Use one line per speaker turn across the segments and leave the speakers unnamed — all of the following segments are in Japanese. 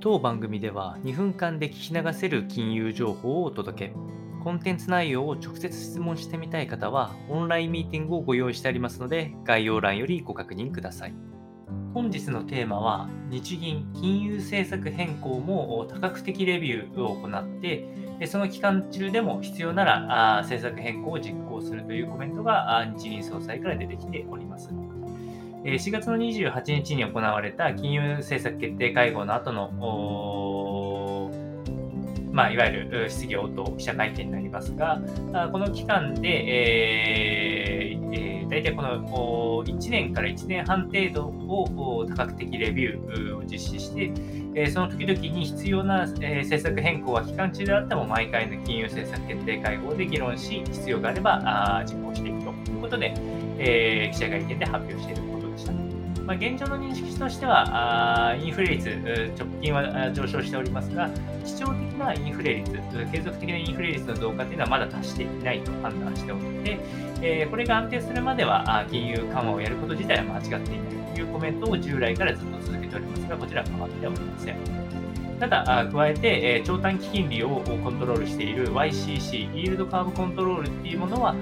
当番組では2分間で聞き流せる金融情報をお届け。コンテンツ内容を直接質問してみたい方は、オンラインミーティングをご用意してありますので、概要欄よりご確認ください。本日のテーマは、日銀金融政策変更も多角的レビューを行って、その期間中でも必要なら政策変更を実行するというコメントが日銀総裁から出てきております。4月の28日に行われた金融政策決定会合の後の、まあ、いわゆる質疑応答記者会見になりますが、この期間で、えー、大体この1年から1年半程度を多角的レビューを実施して、え、その時々に必要な、え政策変更は期間中であっても毎回の金融政策決定会合で議論し、必要があればあ実行していくということで、え、記者会見で発表していることでした。まあ、現状の認識としては、インフレ率、直近は上昇しておりますが、基調的なインフレ率、継続的なインフレ率の増加というのはまだ達していないと判断しておいて、えー、これが安定するまでは、金融緩和をやること自体は間違っていないというコメントを従来からずっと続けておりますが、こちらは変わっておりません。ただ、加えて、長短期金利をコントロールしている YCC、イールドカーブコントロールっていうものは、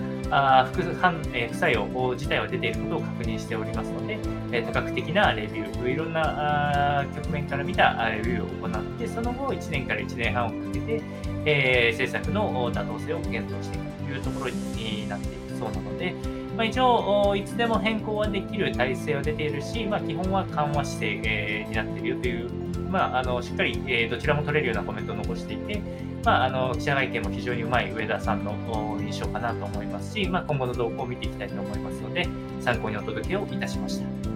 副反副作用自体は出ていることを確認しておりますので、多角的なレビュー、いろんな局面から見たレビューを行って、その後1年から1年半をかけて、え政策の妥当性を検討していくというところになっていくそうなので、まあ、一応、いつでも変更はできる体制は出ているし、まあ、基本は緩和姿勢、になっているよというまあ、あのしっかり、えー、どちらも取れるようなコメントを残していて、まあ、あの記者会見も非常にうまい上田さんの印象かなと思いますし、まあ、今後の動向を見ていきたいと思いますので、参考にお届けをいたしました。